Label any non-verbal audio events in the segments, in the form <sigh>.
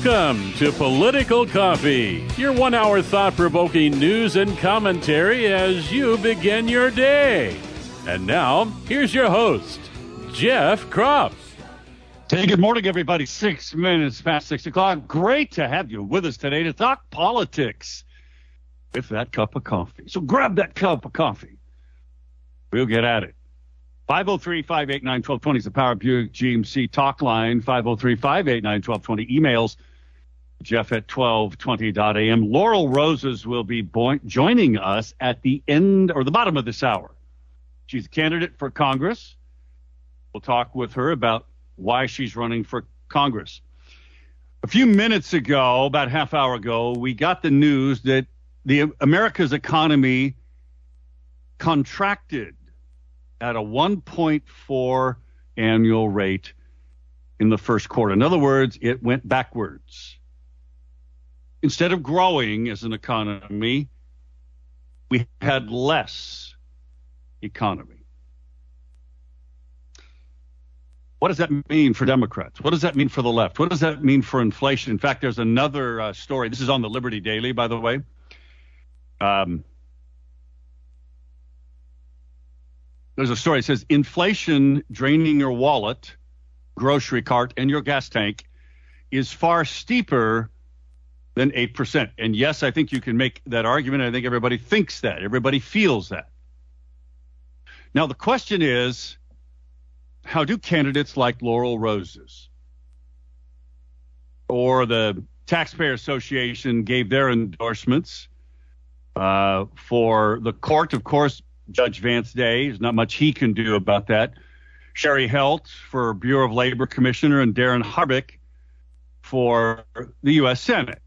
Welcome to Political Coffee, your one hour thought provoking news and commentary as you begin your day. And now, here's your host, Jeff Kropf. Hey, good morning, everybody. Six minutes past six o'clock. Great to have you with us today to talk politics with that cup of coffee. So grab that cup of coffee. We'll get at it. 503 589 1220 is the Power Buick GMC talk line. 503 589 1220 emails. Jeff at 1220.am. Laurel Roses will be joining us at the end or the bottom of this hour. She's a candidate for Congress. We'll talk with her about why she's running for Congress. A few minutes ago, about half hour ago, we got the news that the America's economy contracted at a 1.4 annual rate in the first quarter. In other words, it went backwards. Instead of growing as an economy, we had less economy. What does that mean for Democrats? What does that mean for the left? What does that mean for inflation? In fact, there's another uh, story. This is on the Liberty Daily, by the way. Um, there's a story that says inflation draining your wallet, grocery cart, and your gas tank is far steeper than 8%. And yes, I think you can make that argument. I think everybody thinks that. Everybody feels that. Now, the question is how do candidates like Laurel Roses or the Taxpayer Association gave their endorsements uh, for the court? Of course, Judge Vance Day. There's not much he can do about that. Cheri Helt for Bureau of Labor Commissioner and Darin Harbick for the U.S. Senate.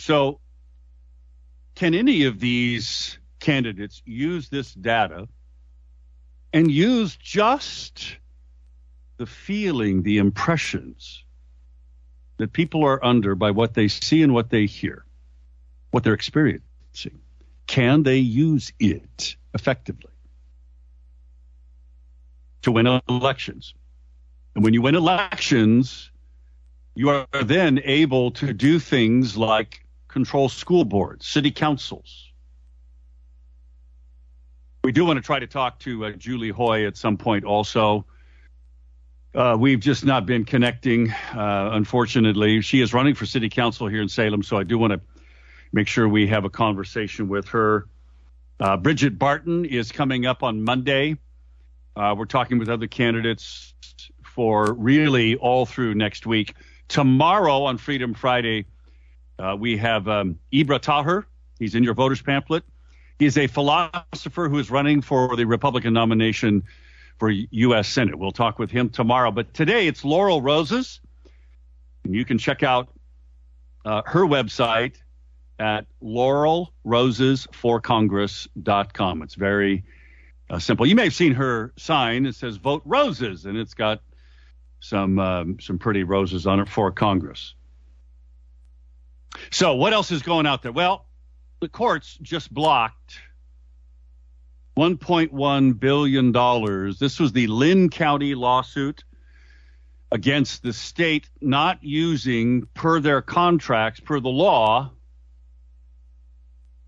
So, can any of these candidates use this data and use just the feeling, the impressions that people are under by what they see and what they hear, what they're experiencing? Can they use it effectively to win elections? And when you win elections, you are then able to do things like control school boards, city councils. We do want to try to talk to uh, Julie Hoy at some point also. Uh, we've just not been connecting, uh, unfortunately. She is running for city council here in Salem, so I do want to make sure we have a conversation with her. Uh, Bridget Barton is coming up on Monday. Uh, we're talking with other candidates for really all through next week. Tomorrow on Freedom Friday, uh, we have um, Ibra Taher. He's in your voters pamphlet. He's a philosopher who is running for the Republican nomination for U.S. Senate. We'll talk with him tomorrow. But today it's Laurel Roses. And you can check out uh, her website at laurelrosesforcongress.com. It's very uh, simple. You may have seen her sign. It says "Vote Roses," and it's got some um, some pretty roses on it for Congress. So, what else is going out there? Well, the courts just blocked 1.1 billion dollars. This was the Linn County lawsuit against the state not using per their contracts, per the law,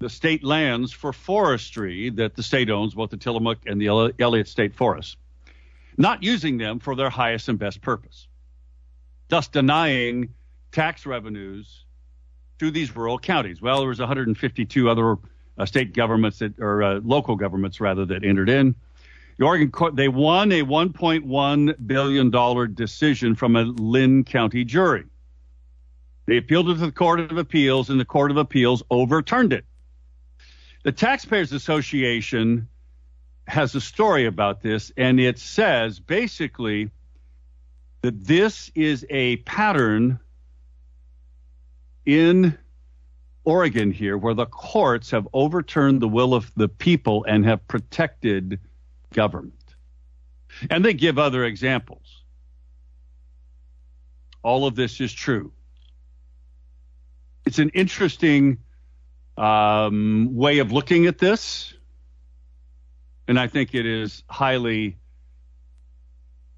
the state lands for forestry that the state owns, both the Tillamook and the Elliott State Forest, not using them for their highest and best purpose, thus denying tax revenues to these rural counties. Well, there was 152 other uh, state governments that, or uh, local governments rather, that entered in. The Oregon court they won a 1.1 billion dollar decision from a Linn County jury. They appealed it to the Court of Appeals, and the Court of Appeals overturned it. The Taxpayers Association has a story about this, and it says basically that this is a pattern in Oregon here where the courts have overturned the will of the people and have protected government. And they give other examples. All of this is true. It's an interesting um, way of looking at this. And I think it is highly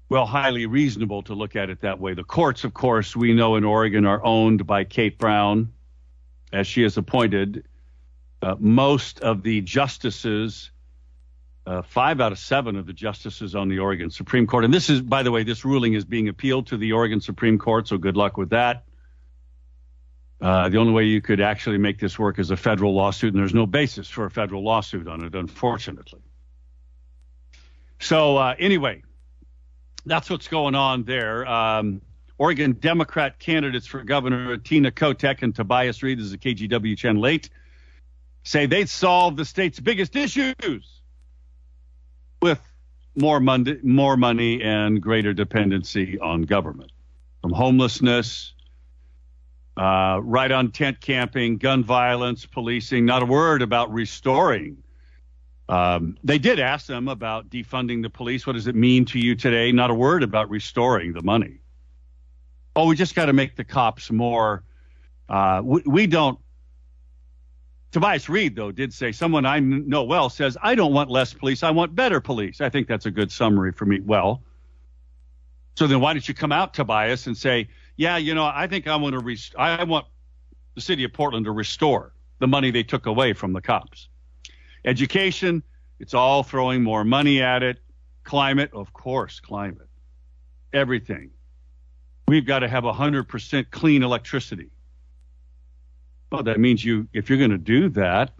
well, highly reasonable to look at it that way. The courts, of course, we know in Oregon are owned by Kate Brown, as she is appointed. Uh, most of the justices, uh, five out of seven of the justices on the Oregon Supreme Court, and this is, by the way, this ruling is being appealed to the Oregon Supreme Court, so good luck with that. Uh, the only way you could actually make this work is a federal lawsuit, and there's no basis for a federal lawsuit on it, unfortunately. So, uh, anyway, that's what's going on there. Um, Oregon Democrat candidates for governor Tina Kotek and Tobias Read, this is a KGW channel late, say they'd solve the state's biggest issues with more money, more money and greater dependency on government. From homelessness, uh, right on tent camping, gun violence, policing, not a word about restoring um, they did ask them about defunding the police. What does it mean to you today? Not a word about restoring the money. Oh, we just got to make the cops more. Uh, we, we, don't. Tobias Read, though, did say someone I know well says, I don't want less police. I want better police. I think that's a good summary for me. Well, so then why don't you come out, Tobias, and say, yeah, you know, I think I want to rest- I want the city of Portland to restore the money they took away from the cops. Education, it's all throwing more money at it. Climate, of course, climate. Everything. We've got to have 100% clean electricity. Well, that means you, if you're going to do that,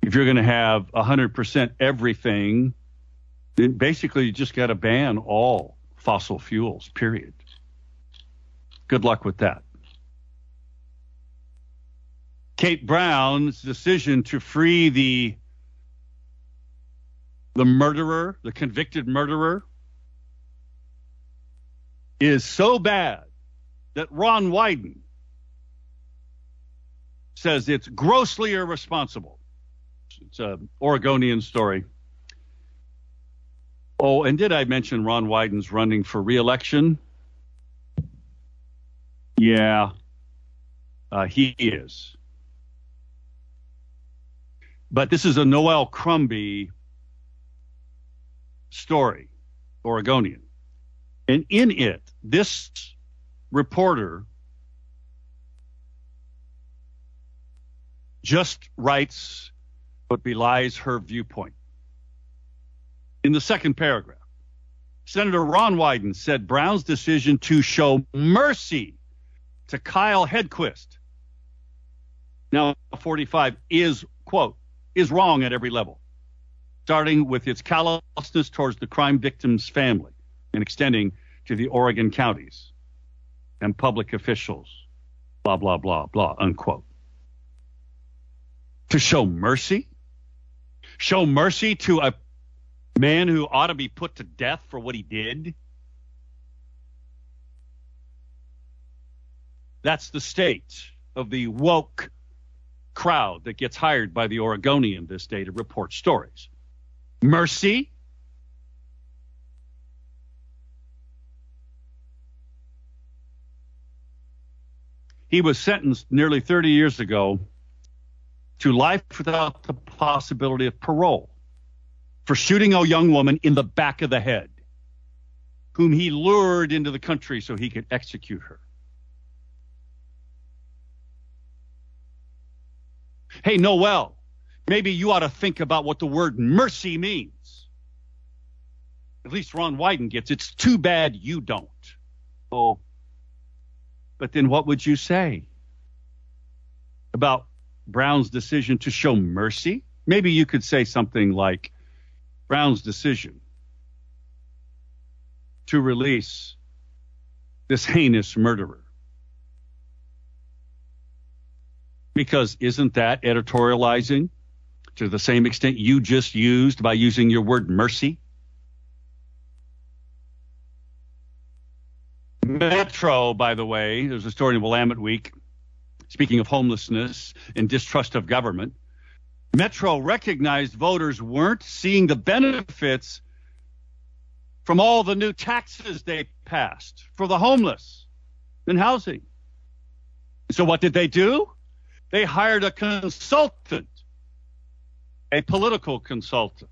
if you're going to have 100% everything, then basically you just got to ban all fossil fuels, period. Good luck with that. Kate Brown's decision to free the the murderer, the convicted murderer, is so bad that Ron Wyden says it's grossly irresponsible. It's an Oregonian story. Oh, and did I mention Ron Wyden's running for reelection? Yeah, uh, he is. But this is a Noelle Crombie story, Oregonian. And in it, this reporter just writes what belies her viewpoint. In the second paragraph, Senator Ron Wyden said Brown's decision to show mercy to Kyle Hedquist, now 45, is, quote, is wrong at every level, starting with its callousness towards the crime victim's family and extending to the Oregon counties and public officials, blah, blah, blah, blah, unquote. To show mercy? Show mercy to a man who ought to be put to death for what he did? That's the state of the woke crowd that gets hired by the Oregonian this day to report stories. Mercy. He was sentenced nearly 30 years ago to life without the possibility of parole for shooting a young woman in the back of the head, whom he lured into the country so he could execute her. Hey, Noelle, maybe you ought to think about what the word mercy means. At least Ron Wyden gets. It's too bad you don't. Oh, but then what would you say about Brown's decision to show mercy? Maybe you could say something like Brown's decision to release this heinous murderer Because isn't that editorializing to the same extent you just used by using your word mercy? Metro, by the way, there's a story in Willamette Week. Speaking of homelessness and distrust of government, Metro recognized voters weren't seeing the benefits from all the new taxes they passed for the homeless and housing. So what did they do? They hired a consultant, a political consultant,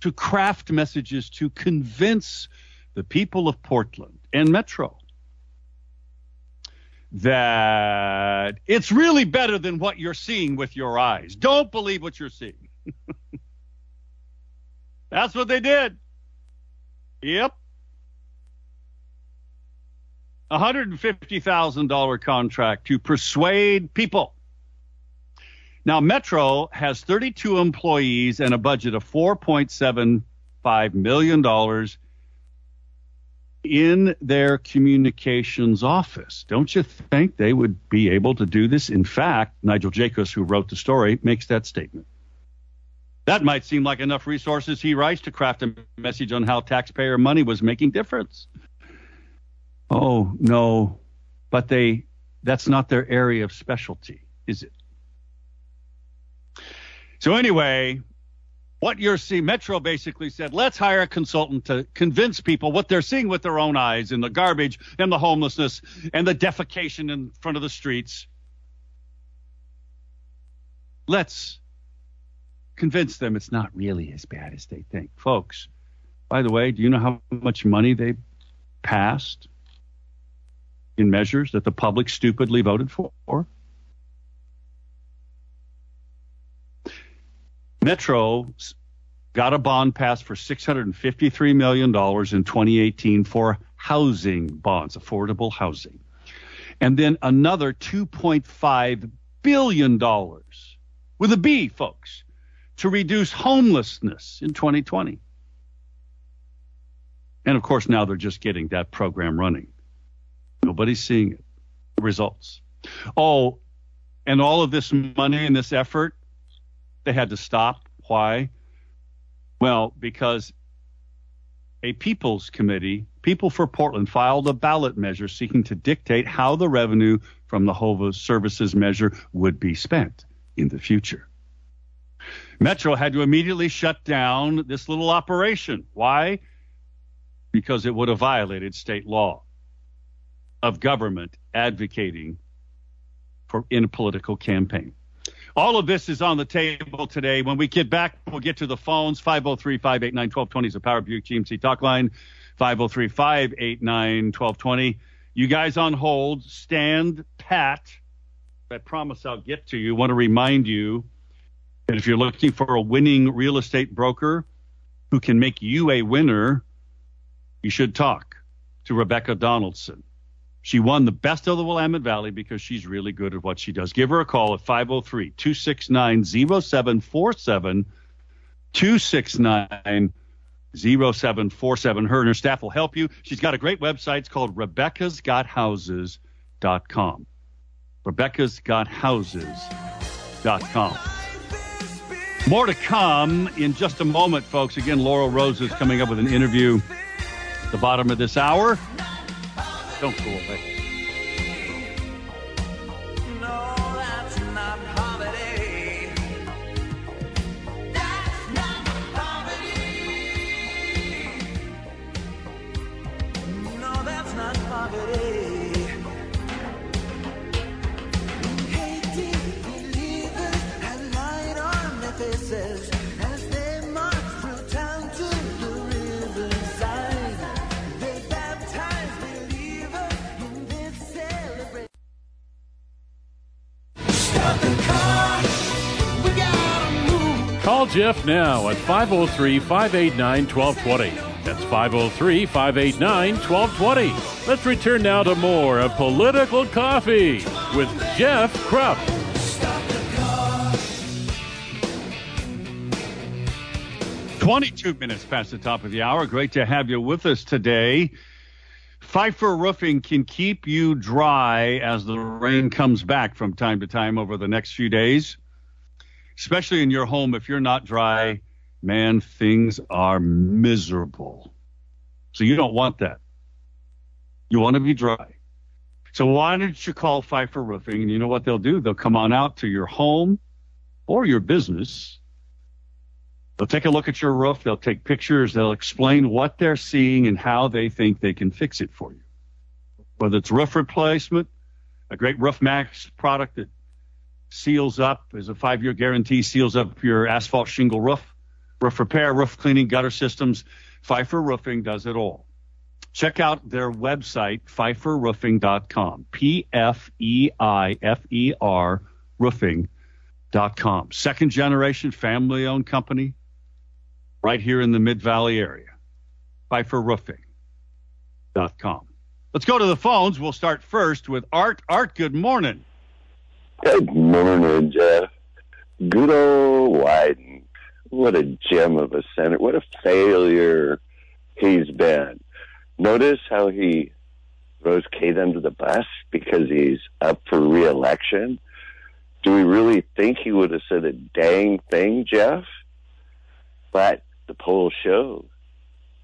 to craft messages to convince the people of Portland and Metro that it's really better than what you're seeing with your eyes. Don't believe what you're seeing. <laughs> That's what they did. Yep. $150,000 contract to persuade people. Now, Metro has 32 employees and a budget of $4.75 million in their communications office. Don't you think they would be able to do this? In fact, Nigel Jaquiss, who wrote the story, makes that statement. That might seem like enough resources, he writes, to craft a message on how taxpayer money was making difference. Oh, no, but they that's not their area of specialty, is it? So anyway, what you're seeing, Metro basically said, let's hire a consultant to convince people what they're seeing with their own eyes in the garbage and the homelessness and the defecation in front of the streets. Let's convince them it's not really as bad as they think. Folks, by the way, do you know how much money they passed in measures that the public stupidly voted for? Metro got a bond passed for $653 million in 2018 for housing bonds, affordable housing. And then another $2.5 billion with a B, folks, to reduce homelessness in 2020. And of course, now they're just getting that program running. Nobody's seeing it. Results. Oh, and all of this money and this effort, they had to stop. Why? Well, because a People's Committee, People for Portland, filed a ballot measure seeking to dictate how the revenue from the HOVA services measure would be spent in the future. Metro had to immediately shut down this little operation. Why? Because it would have violated state law of government advocating for in a political campaign. All of this is on the table today. When we get back, we'll get to the phones. 503 589 1220 is the Power Buick GMC talk line. 503 589 1220. You guys on hold, stand pat. I promise I'll get to you. I Want to remind you that if you're looking for a winning real estate broker who can make you a winner, you should talk to Rebecca Donaldson. She won the best of the Willamette Valley because she's really good at what she does. Give her a call at 503 269 0747 269 0747. Her and her staff will help you. She's got a great website. It's called Rebecca's Got Houses.com. Rebecca's Rebecca'sGotHouses.com. Rebecca'sGotHouses.com. More to come in just a moment, folks. Again, Laurel Rose is coming up with an interview at the bottom of this hour. Don't go away. Call Jeff now at 503 589 1220. That's 503 589 1220. Let's return now to more of Political Coffee with Jeff Kropf. Twenty-two minutes past the top of the hour. Great to have you with us today. Pfeifer Roofing can keep you dry as the rain comes back from time to time over the next few days especially in your home, if you're not dry, man, things are miserable. So you don't want that. You want to be dry. So why don't you call Pfeifer Roofing? And you know what they'll do? They'll come on out to your home or your business. They'll take a look at your roof. They'll take pictures. They'll explain what they're seeing and how they think they can fix it for you. Whether it's roof replacement, a great Roof Maxx product that seals up, as a five year guarantee, seals up your asphalt shingle roof roof repair, roof cleaning, gutter systems. Pfeifer Roofing does it all. Check out their website, pfeiferroofing.com. P F E I F E R roofing.com. Second generation family owned company right here in the Mid Valley area. pfeiferroofing.com. Let's go to the phones. We'll start first with Art. Art, good morning. Good morning, Jeff. Good old Wyden. What a gem of a senator. What a failure he's been. Notice how he throws Kate under the bus because he's up for reelection. Do we really think he would have said a dang thing, Jeff? But the polls show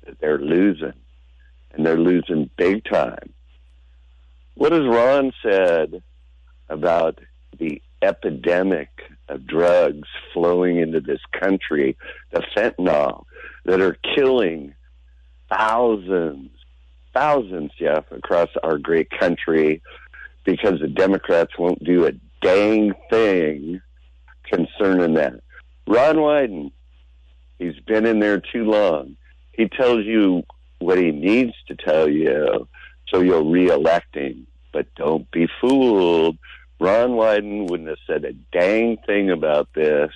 that they're losing, and they're losing big time. What has Ron said about the epidemic of drugs flowing into this country, the fentanyl that are killing thousands, thousands, Jeff, across our great country because the Democrats won't do a dang thing concerning that. Ron Wyden, he's been in there too long. He tells you what he needs to tell you so you'll reelect him. But don't be fooled. Ron Wyden wouldn't have said a dang thing about this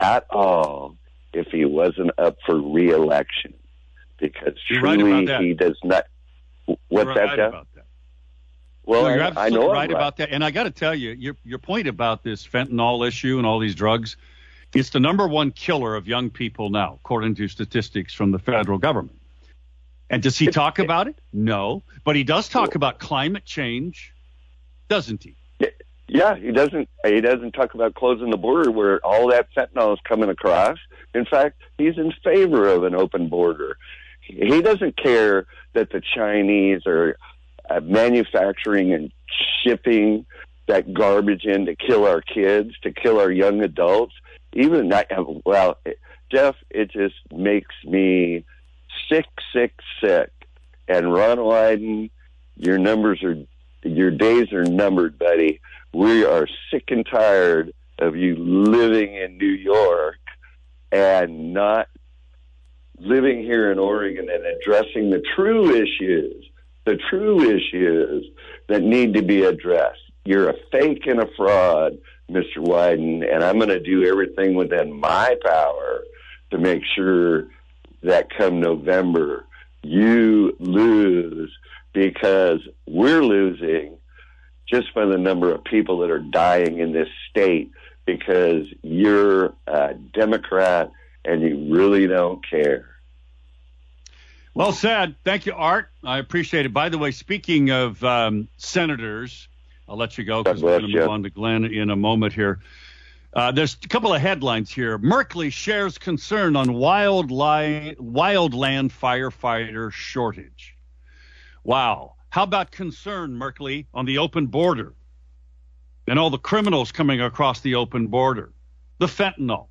at all if he wasn't up for reelection. Because You're truly that. he does not. What's that, right about that. Well, No, you're I- I absolutely know I'm right about that. And I got to tell you, your your point about this fentanyl issue and all these drugs, it's the number one killer of young people now, according to statistics from the federal government. And does he talk about it? No, but he does talk about climate change, doesn't he? Yeah, he doesn't. He doesn't talk about closing the border where all that fentanyl is coming across. In fact, he's in favor of an open border. He doesn't care that the Chinese are uh, manufacturing and shipping that garbage in to kill our kids, to kill our young adults. Even that, well, Jeff, it just makes me sick, sick, sick. And Ron Wyden, your numbers are, your days are numbered, buddy. We are sick and tired of you living in New York and not living here in Oregon and addressing the true issues, the true issues that need to be addressed. You're a fake and a fraud, Mr. Wyden, and I'm going to do everything within my power to make sure that come November you lose because we're losing just by the number of people that are dying in this state because you're a Democrat and you really don't care. Well said. Thank you, Art. I appreciate it. By the way, speaking of um, senators, I'll let you go because we're going to move on to Glenn in a moment here. Uh, there's a couple of headlines here. Merkley shares concern on wild wildland firefighter shortage. Wow. How about concern, Merkley, on the open border and all the criminals coming across the open border? The fentanyl.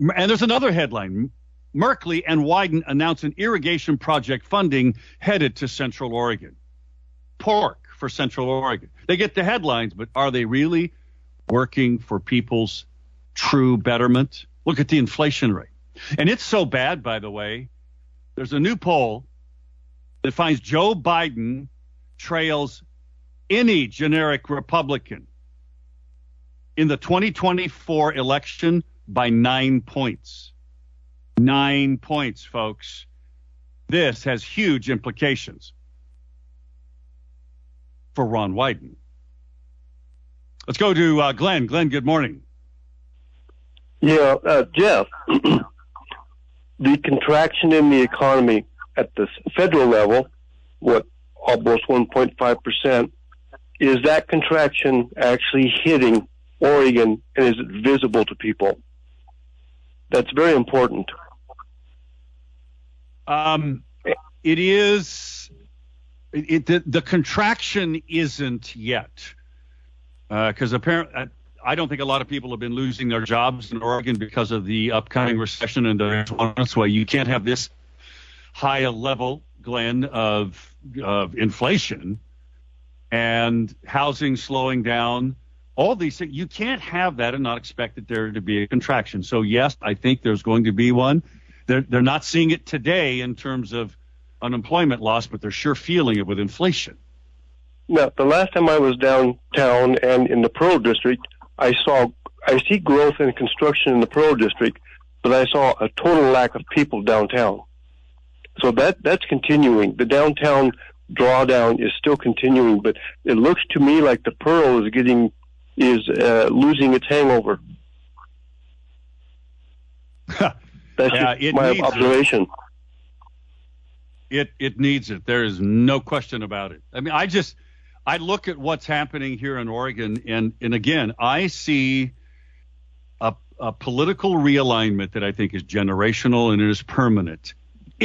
And there's another headline. Merkley and Wyden announce an irrigation project funding headed to Central Oregon. Pork for Central Oregon. They get the headlines, but are they really working for people's true betterment? Look at the inflation rate. And it's so bad, by the way. There's a new poll that finds Joe Biden trails any generic Republican in the 2024 election by nine points. Nine points, folks. This has huge implications for Ron Wyden. Let's go to uh, Glenn. Glenn, good morning. Yeah, uh, Jeff, <clears throat> the contraction in the economy at the federal level, what almost 1.5%, is that contraction actually hitting Oregon and is it visible to people? That's very important. Um, it is. It, the, the contraction isn't yet, because apparently, I, don't think a lot of people have been losing their jobs in Oregon because of the upcoming recession, and one way you can't have this high a level, Glenn, of of inflation and housing slowing down. all these things. You can't have that and not expect that there to be a contraction. So yes, I think there's going to be one. They're they're not seeing it today in terms of unemployment loss, but they're sure feeling it with inflation. Now, the last time I was downtown and in the Pearl District, I saw I see growth in construction in the Pearl District, but I saw a total lack of people downtown. So that that's continuing. The downtown drawdown is still continuing, but it looks to me like the Pearl is getting is uh, losing its hangover. <laughs> That's Yeah, just my needs observation. It it needs it. There is no question about it. I mean, I just I look at what's happening here in Oregon, and and again, I see a, a political realignment that I think is generational and it is permanent.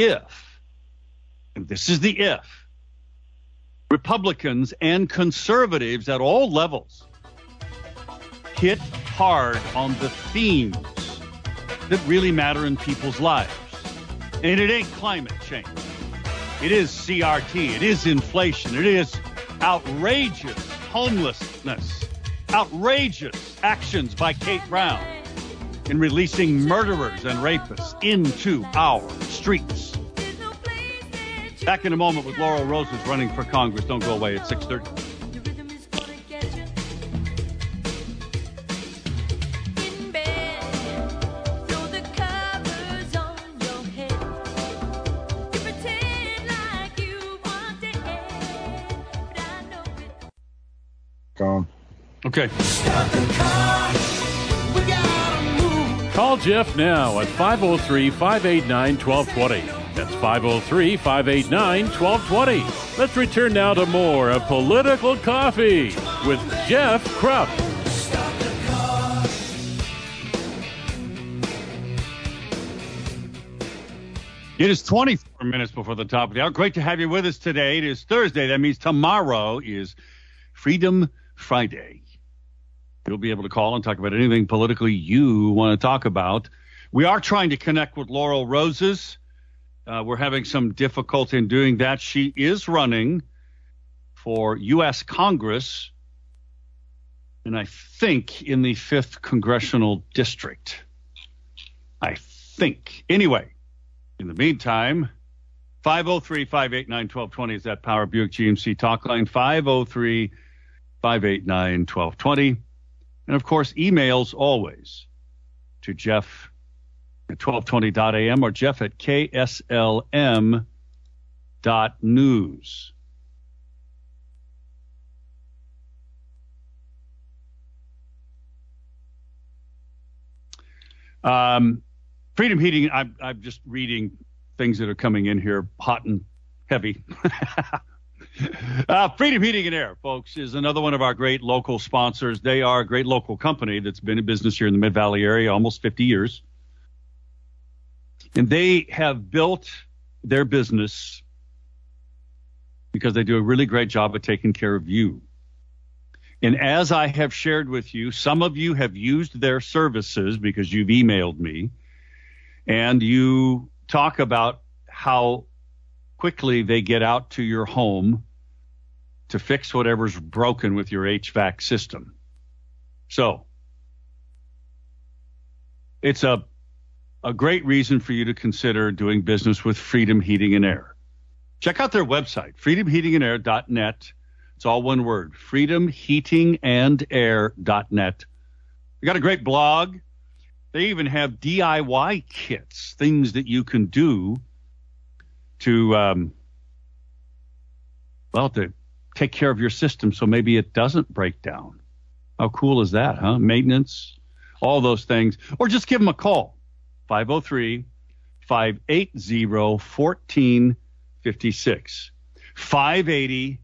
If, and this is the if, Republicans and conservatives at all levels hit hard on the themes that really matter in people's lives. And it ain't climate change. It is CRT. It is inflation. It is outrageous homelessness. Outrageous actions by Kate Brown in releasing murderers and rapists into our streets. Back in a moment with Laurel Roses running for Congress. Don't go away at 6:30. Gone. Okay. Call Jeff now at 503 589 1220. That's 503 589 1220. Let's return now to more of Political Coffee with Jeff Kropf. It is 24 minutes before the top of the hour. Great to have you with us today. It is Thursday. That means tomorrow is Freedom Friday. You'll be able to call and talk about anything politically you want to talk about. We are trying to connect with Laurel Roses. Uh, we're having some difficulty in doing that. She is running for U.S. Congress, and I think in the 5th Congressional District. I think. Anyway, in the meantime, 503 589 1220 is that Power Buick GMC talk line. 503 589 1220. And of course, emails always to Jeff at 1220.am or Jeff at KSLM dot news. Um, Freedom Heating, I'm, I'm just reading things that are coming in here hot and heavy. <laughs> <laughs> uh, Freedom Heating and Air, folks, is another one of our great local sponsors. They are a great local company that's been in business here in the Mid Valley area almost 50 years. And they have built their business because they do a really great job of taking care of you. And as I have shared with you, some of you have used their services because you've emailed me and you talk about how quickly they get out to your home to fix whatever's broken with your HVAC system. So it's a a great reason for you to consider doing business with Freedom Heating and Air. Check out their website, freedomheatingandair.net. It's all one word, freedomheatingandair.net. They got a great blog. They even have DIY kits, things that you can do to, um, well, to take care of your system so maybe it doesn't break down. How cool is that, huh? Maintenance, all those things. Or just give them a call, 503 580 1456. 580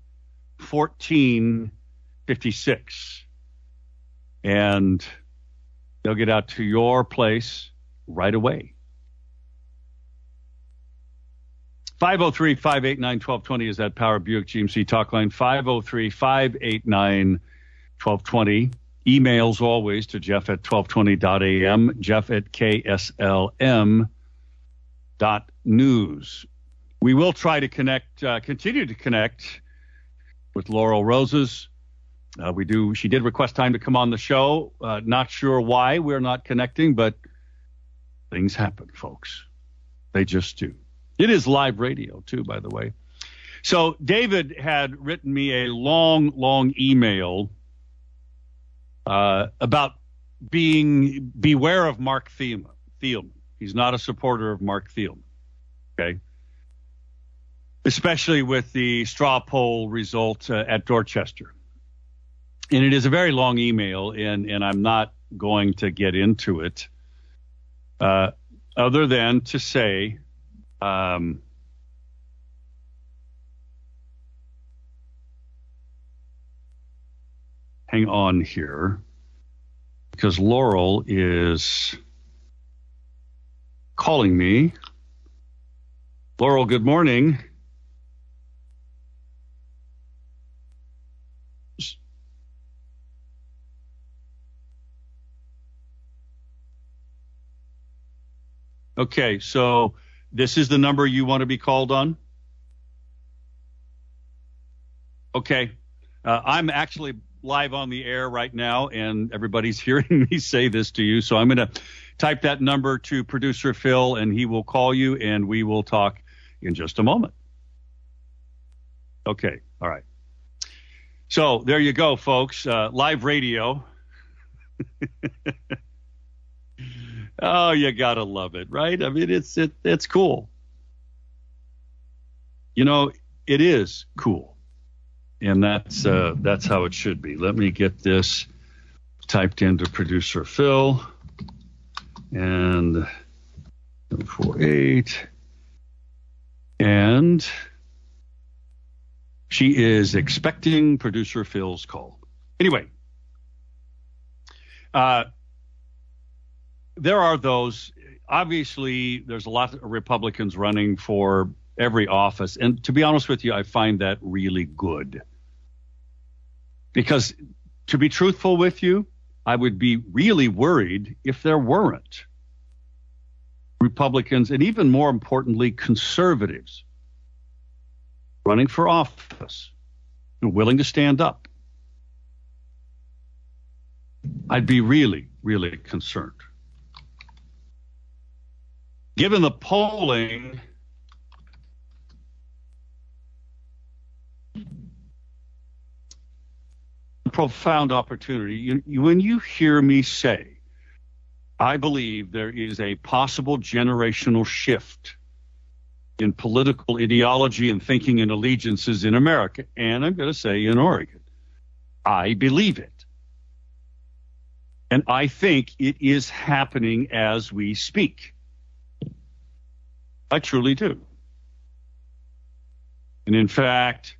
1456. And they'll get out to your place right away. 503 589 1220 is that Power Buick GMC talk line. 503 589 1220. Emails always to Jeff at 1220.am, Jeff at KSLM.news. We will try to connect, uh, continue to connect with Laurel Roses. Uh, we do. She did request time to come on the show. Uh, not sure why we're not connecting, but things happen, folks. They just do. It is live radio too, by the way. So David had written me a long, long email uh, about being beware of Marc Thielman. Thielman. He's not a supporter of Marc Thielman. Okay. Especially with the straw poll result uh, at Dorchester. And it is a very long email, and, and I'm not going to get into it uh, other than to say um, hang on here because Laurel is calling me. Laurel, good morning. Okay, so this is the number you want to be called on? Okay. Uh, I'm actually live on the air right now, and everybody's <laughs> hearing me say this to you. So I'm going to type that number to producer Phil, and he will call you, and we will talk in just a moment. Okay. All right. So there you go, folks. Uh, live radio. <laughs> oh, you gotta love it, right? I mean, it's it, it's cool. You know, it is cool, and that's uh, that's how it should be. Let me get this typed into producer Phil, and four eight, and she is expecting producer Phil's call. Anyway, uh, there are those. Obviously, there's a lot of Republicans running for every office, and to be honest with you, I find that really good. Because, to be truthful with you, I would be really worried if there weren't Republicans, and even more importantly, conservatives running for office and willing to stand up. I'd be really, really concerned given the polling, profound opportunity. You, you, when you hear me say, I believe there is a possible generational shift in political ideology and thinking and allegiances in America, and I'm going to say in Oregon. I believe it. And I think it is happening as we speak. I truly do. And in fact,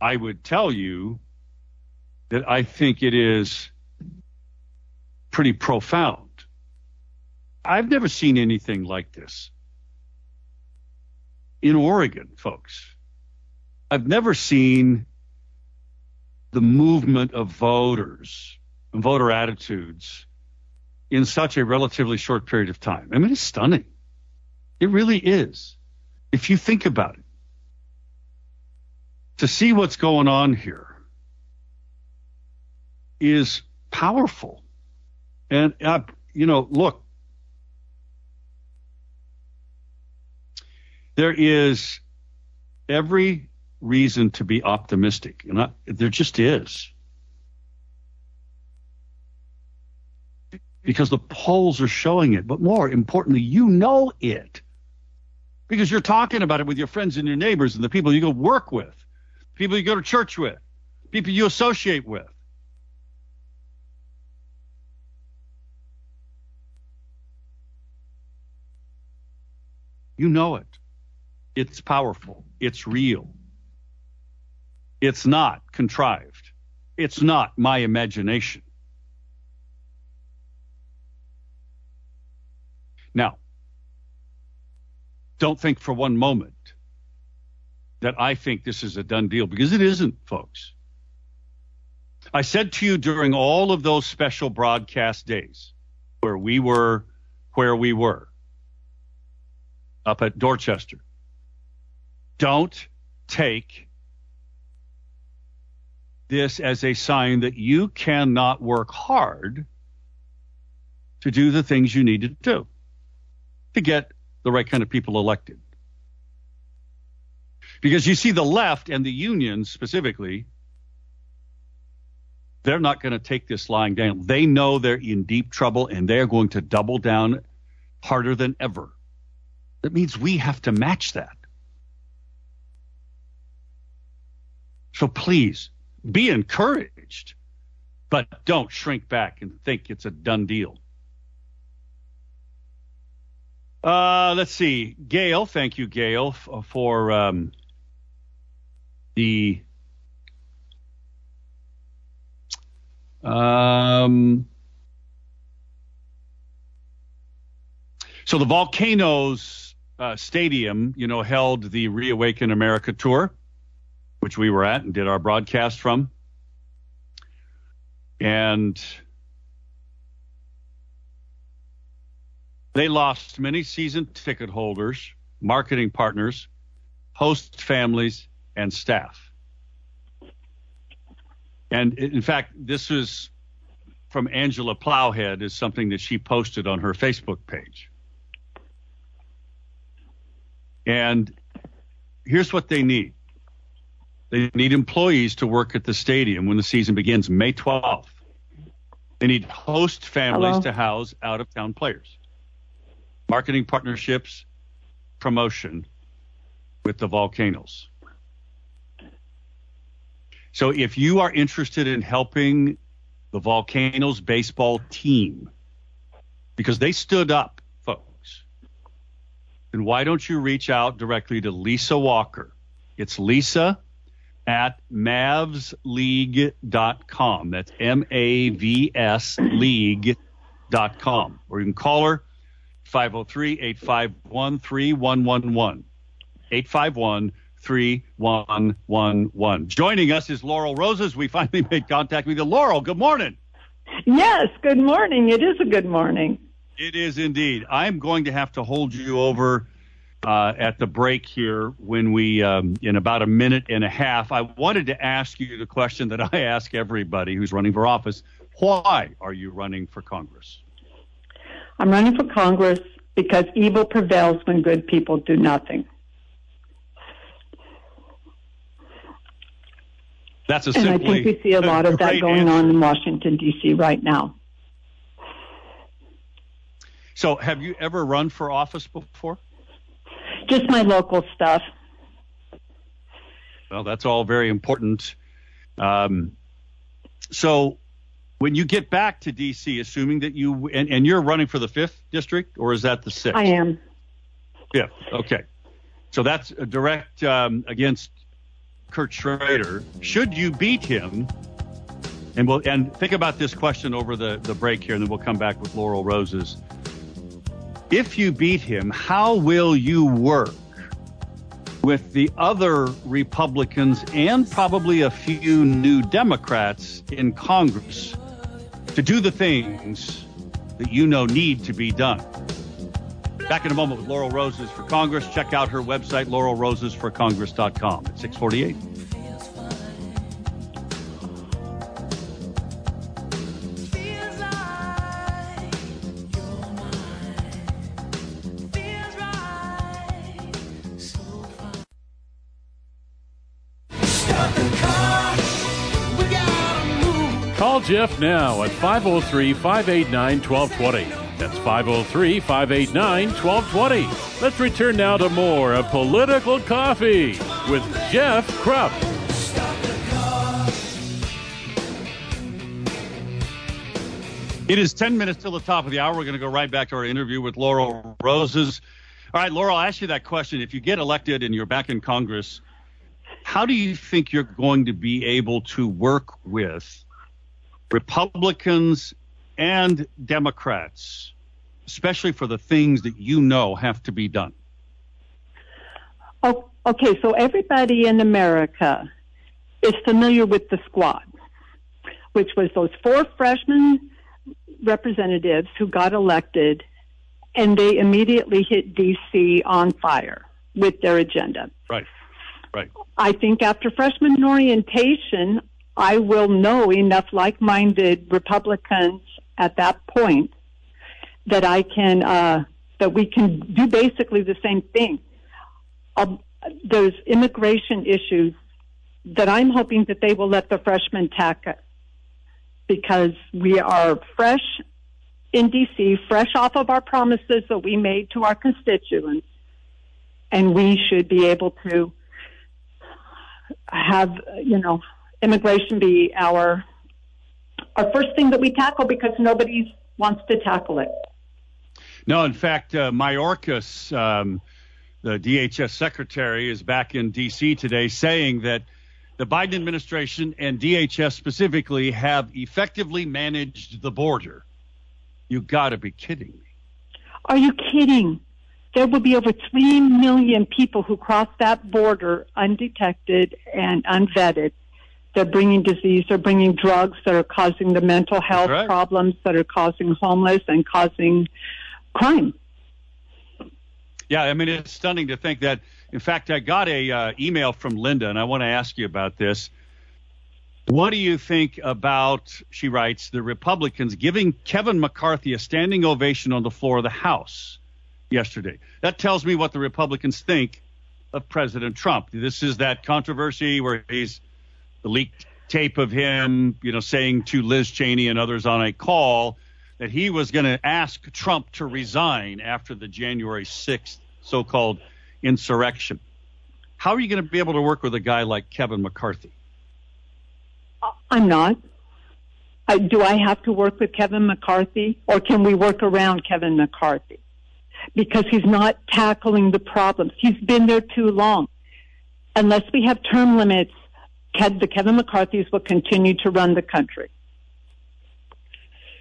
I would tell you that I think it is pretty profound. I've never seen anything like this in Oregon, folks. I've never seen the movement of voters and voter attitudes in such a relatively short period of time. I mean, it's stunning. It really is. If you think about it, to see what's going on here is powerful. And, uh, you know, look, there is every reason to be optimistic. And I, there just is. Because the polls are showing it. But more importantly, you know it because you're talking about it with your friends and your neighbors and the people you go work with, people you go to church with, people you associate with. You know it. It's powerful. It's real. It's not contrived. It's not my imagination. Now, don't think for one moment that I think this is a done deal because it isn't, folks. I said to you during all of those special broadcast days where we were where we were up at Dorchester, don't take this as a sign that you cannot work hard to do the things you need to do to get the right kind of people elected. Because you see, the left and the unions specifically, they're not going to take this lying down. They know they're in deep trouble and they're going to double down harder than ever. That means we have to match that. So please be encouraged, but don't shrink back and think it's a done deal. Uh, let's see. Gail, thank you, Gail, f- for um, the um, so the volcanoes uh, stadium you know held the reawaken america tour which we were at and did our broadcast from and they lost many season ticket holders marketing partners host families and staff. And in fact, this is from Angela Plowhead, is something that she posted on her Facebook page. And here's what they need they need employees to work at the stadium when the season begins May 12th. They need host families Hello? to house out of town players, marketing partnerships, promotion with the volcanoes. So if you are interested in helping the Volcanoes baseball team, because they stood up, folks, then why don't you reach out directly to Lisa Walker? It's Lisa at mavsleague.com. That's M A V S league.com. Or you can call her 503 851 3111. 851 3111. Joining us is Laurel Roses. We finally <laughs> made contact with you. Laurel, good morning. Yes, good morning. It is a good morning. It is indeed. I'm going to have to hold you over uh, at the break here when we, um, in about a minute and a half. I wanted to ask you the question that I <laughs> ask everybody who's running for office Why are you running for Congress? I'm running for Congress because evil prevails when good people do nothing. That's a And I think we see a lot of that going answer. on in Washington, D.C. right now. So, have you ever run for office before? Just my local stuff. Well, that's all very important. Um, so, when you get back to D.C., assuming that you and, and you're running for the fifth district, or is that the sixth? I am. Fifth. Okay. So that's a direct um, against Kurt Schrader. Should you beat him? And we'll and think about this question over the, the break here, and then we'll come back with Laurel Roses. If you beat him, how will you work with the other Republicans and probably a few new Democrats in Congress to do the things that you know need to be done? Back in a moment with Laurel Roses for Congress. Check out her website, laurelrosesforcongress.com at 648. Call Jeff now at 503 589 1220. That's 503 589 1220. Let's return now to more of Political Coffee with Jeff Kropf. It is 10 minutes till the top of the hour. We're going to go right back to our interview with Laurel Roses. All right, Laurel, I'll ask you that question. If you get elected and you're back in Congress, how do you think you're going to be able to work with Republicans and Democrats, especially for the things that you know have to be done? Oh, okay, so everybody in America is familiar with the squad, which was those four freshman representatives who got elected, and they immediately hit D.C. on fire with their agenda. Right, right. I think after freshman orientation I will know enough like-minded Republicans at that point that I can uh, that we can do basically the same thing. There's immigration issues that I'm hoping that they will let the freshmen tackle because we are fresh in DC, fresh off of our promises that we made to our constituents, and we should be able to have you know immigration be our our first thing that we tackle because nobody wants to tackle it. No, in fact, uh, Mayorkas, um, the DHS secretary, is back in D.C. today saying that the Biden administration and DHS specifically have effectively managed the border. You got to be kidding me. Are you kidding? There will be over 3 million people who cross that border undetected and unvetted. They're bringing disease, they're bringing drugs that are causing the mental health right. problems that are causing homeless and causing crime. Yeah, I mean it's stunning to think that. In fact, I got a uh, email from Linda, and I want to ask you about this. What do you think about? She writes the Republicans giving Kevin McCarthy a standing ovation on the floor of the House yesterday. That tells me what the Republicans think of President Trump. This is that controversy where he's the leaked tape of him, you know, saying to Liz Cheney and others on a call that he was going to ask Trump to resign after the January 6th so-called insurrection. How are you going to be able to work with a guy like Kevin McCarthy? I'm not. I, do I have to work with Kevin McCarthy or can we work around Kevin McCarthy? Because he's not tackling the problems. He's been there too long. Unless we have term limits, the Kevin McCarthys will continue to run the country.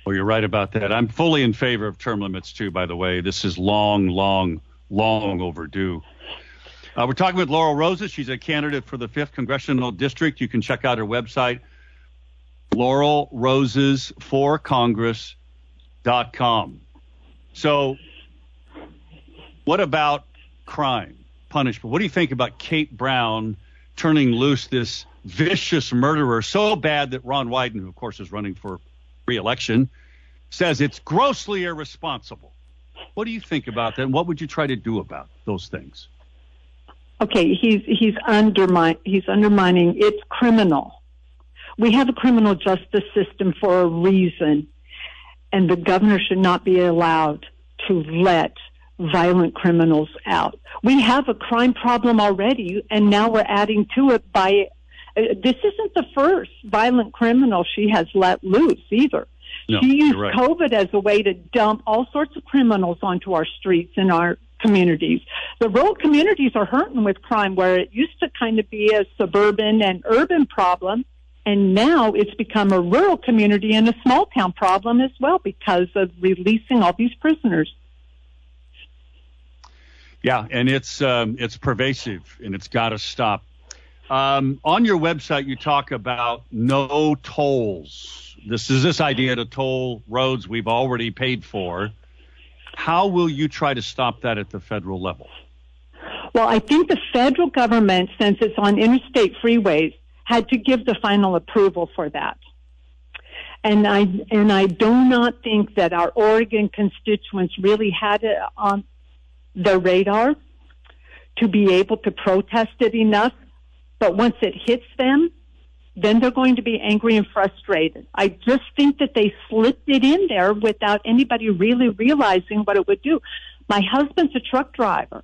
Well, you're right about that. I'm fully in favor of term limits too. By the way, this is long, long, long overdue. Uh, we're talking with Laurel Roses. She's a candidate for the fifth congressional district. You can check out her website, laurelroses4congress.com. So, what about crime, punishment? What do you think about Kate Brown turning loose this vicious murderer so bad that Ron Wyden, who of course is running for re-election, says it's grossly irresponsible? What do you think about that? And what would you try to do about those things? Okay, he's he's undermine he's undermining. It's criminal. We have a criminal justice system for a reason, and the governor should not be allowed to let violent criminals out. We have a crime problem already, and now we're adding to it by. Uh, this isn't the first violent criminal she has let loose either. No, she used right. COVID as a way to dump all sorts of criminals onto our streets and our communities. The rural communities are hurting with crime where it used to kind of be a suburban and urban problem. And now it's become a rural community and a small town problem as well because of releasing all these prisoners. Yeah, and it's um, it's pervasive and it's got to stop. Um, on your website, you talk about no tolls. This is this idea to toll roads we've already paid for. How will you try to stop that at the federal level? Well, I think the federal government, since it's on interstate freeways, had to give the final approval for that. And I and I do not think that our Oregon constituents really had it on their radar to be able to protest it enough. But once it hits them, then they're going to be angry and frustrated. I just think that they slipped it in there without anybody really realizing what it would do. My husband's a truck driver.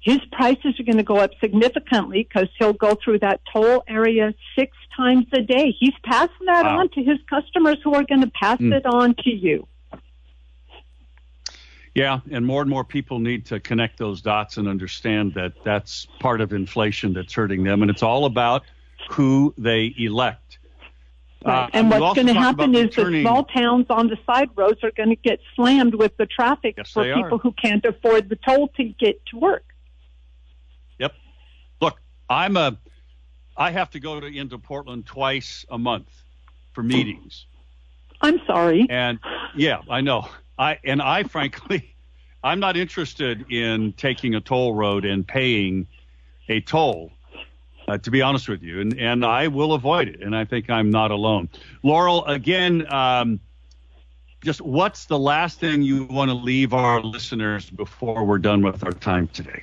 His prices are going to go up significantly because he'll go through that toll area six times a day. He's passing that Wow. on to his customers who are going to pass Mm. it on to you. Yeah, and more and more people need to connect those dots and understand that that's part of inflation that's hurting them, and it's all about who they elect. Right. Uh, and what's going to happen is the small towns on the side roads are going to get slammed with the traffic Yes, for people are. who can't afford the toll to get to work. Yep. Look, I'm a. I have to go to into Portland twice a month for meetings, I'm sorry. and yeah, I know. I and I frankly, <laughs> I'm not interested in taking a toll road and paying a toll. uh, to be honest with you, and, and I will avoid it. And I think I'm not alone. Laurel, again, um, just what's the last thing you want to leave our listeners before we're done with our time today?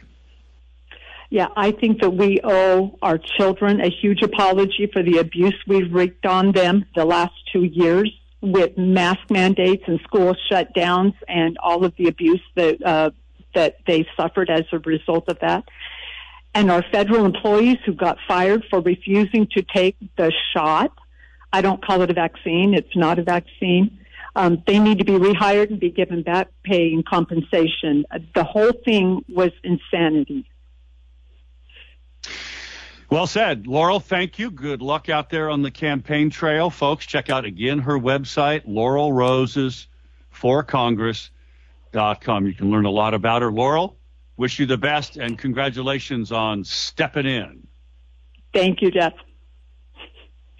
Yeah, I think that we owe our children a huge apology for the abuse we've wreaked on them the last two years with mask mandates and school shutdowns and all of the abuse that uh, that they suffered as a result of that. And our federal employees who got fired for refusing to take the shot. I don't call it a vaccine. It's not a vaccine. Um, they need to be rehired and be given back pay and compensation. The whole thing was insanity. Well said. Laurel, thank you. Good luck out there on the campaign trail. Folks, check out again her website, Laurel Roses for Congress.com. You can learn a lot about her. Laurel, wish you the best and congratulations on stepping in. Thank you, Jeff.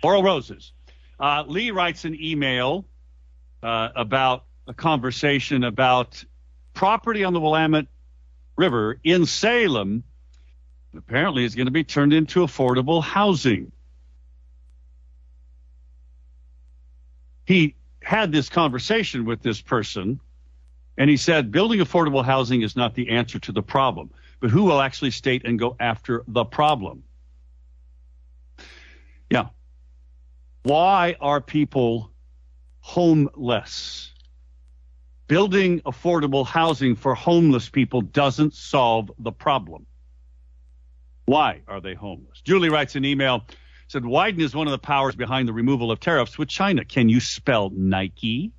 Laurel Roses. Uh, Lee writes an email uh, about a conversation about property on the Willamette River in Salem. Apparently, is going to be turned into affordable housing. He had this conversation with this person, and he said, building affordable housing is not the answer to the problem, but who will actually state and go after the problem? Yeah. Why are people homeless? Building affordable housing for homeless people doesn't solve the problem. Why are they homeless? Julie writes an email said Wyden is one of the powers behind the removal of tariffs with China. Can you spell Nike?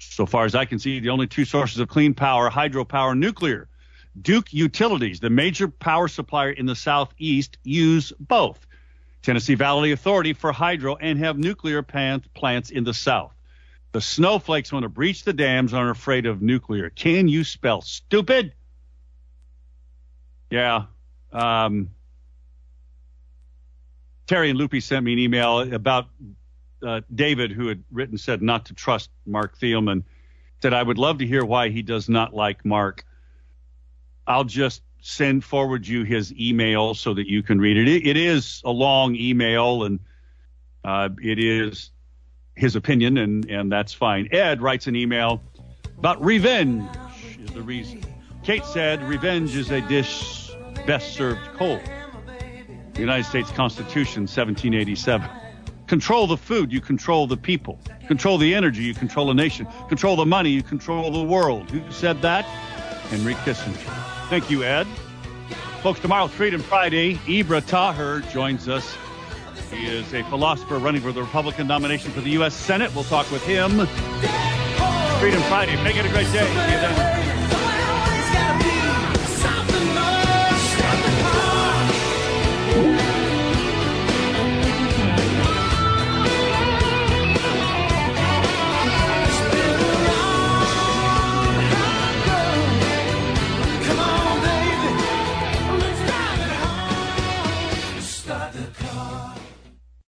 So far as I can see, the only two sources of clean power, hydropower, nuclear. Duke Utilities, the major power supplier in the southeast, use both. Tennessee Valley Authority for hydro and have nuclear plants in the south. The snowflakes want to breach the dams and are afraid of nuclear. Can you spell stupid? Yeah. Um, Terry and Loopy sent me an email about uh, David, who had written, said not to trust Marc Thielman. Said, I would love to hear why he does not like Marc. I'll just send forward you his email so that you can read it. It, it is a long email and uh, it is his opinion, and, and that's fine. Ed writes an email about revenge is the reason. Kate said revenge is a dish best served cold. The United States Constitution, 1787. Control the food, you control the people. Control the energy, you control a nation. Control the money, you control the world. Who said that? Henry Kissinger. Thank you, Ed. Folks, tomorrow, Freedom Friday, Ibra Taher joins us. He is a philosopher running for the Republican nomination for the U.S. Senate. We'll talk with him. Freedom Friday. Make it a great day.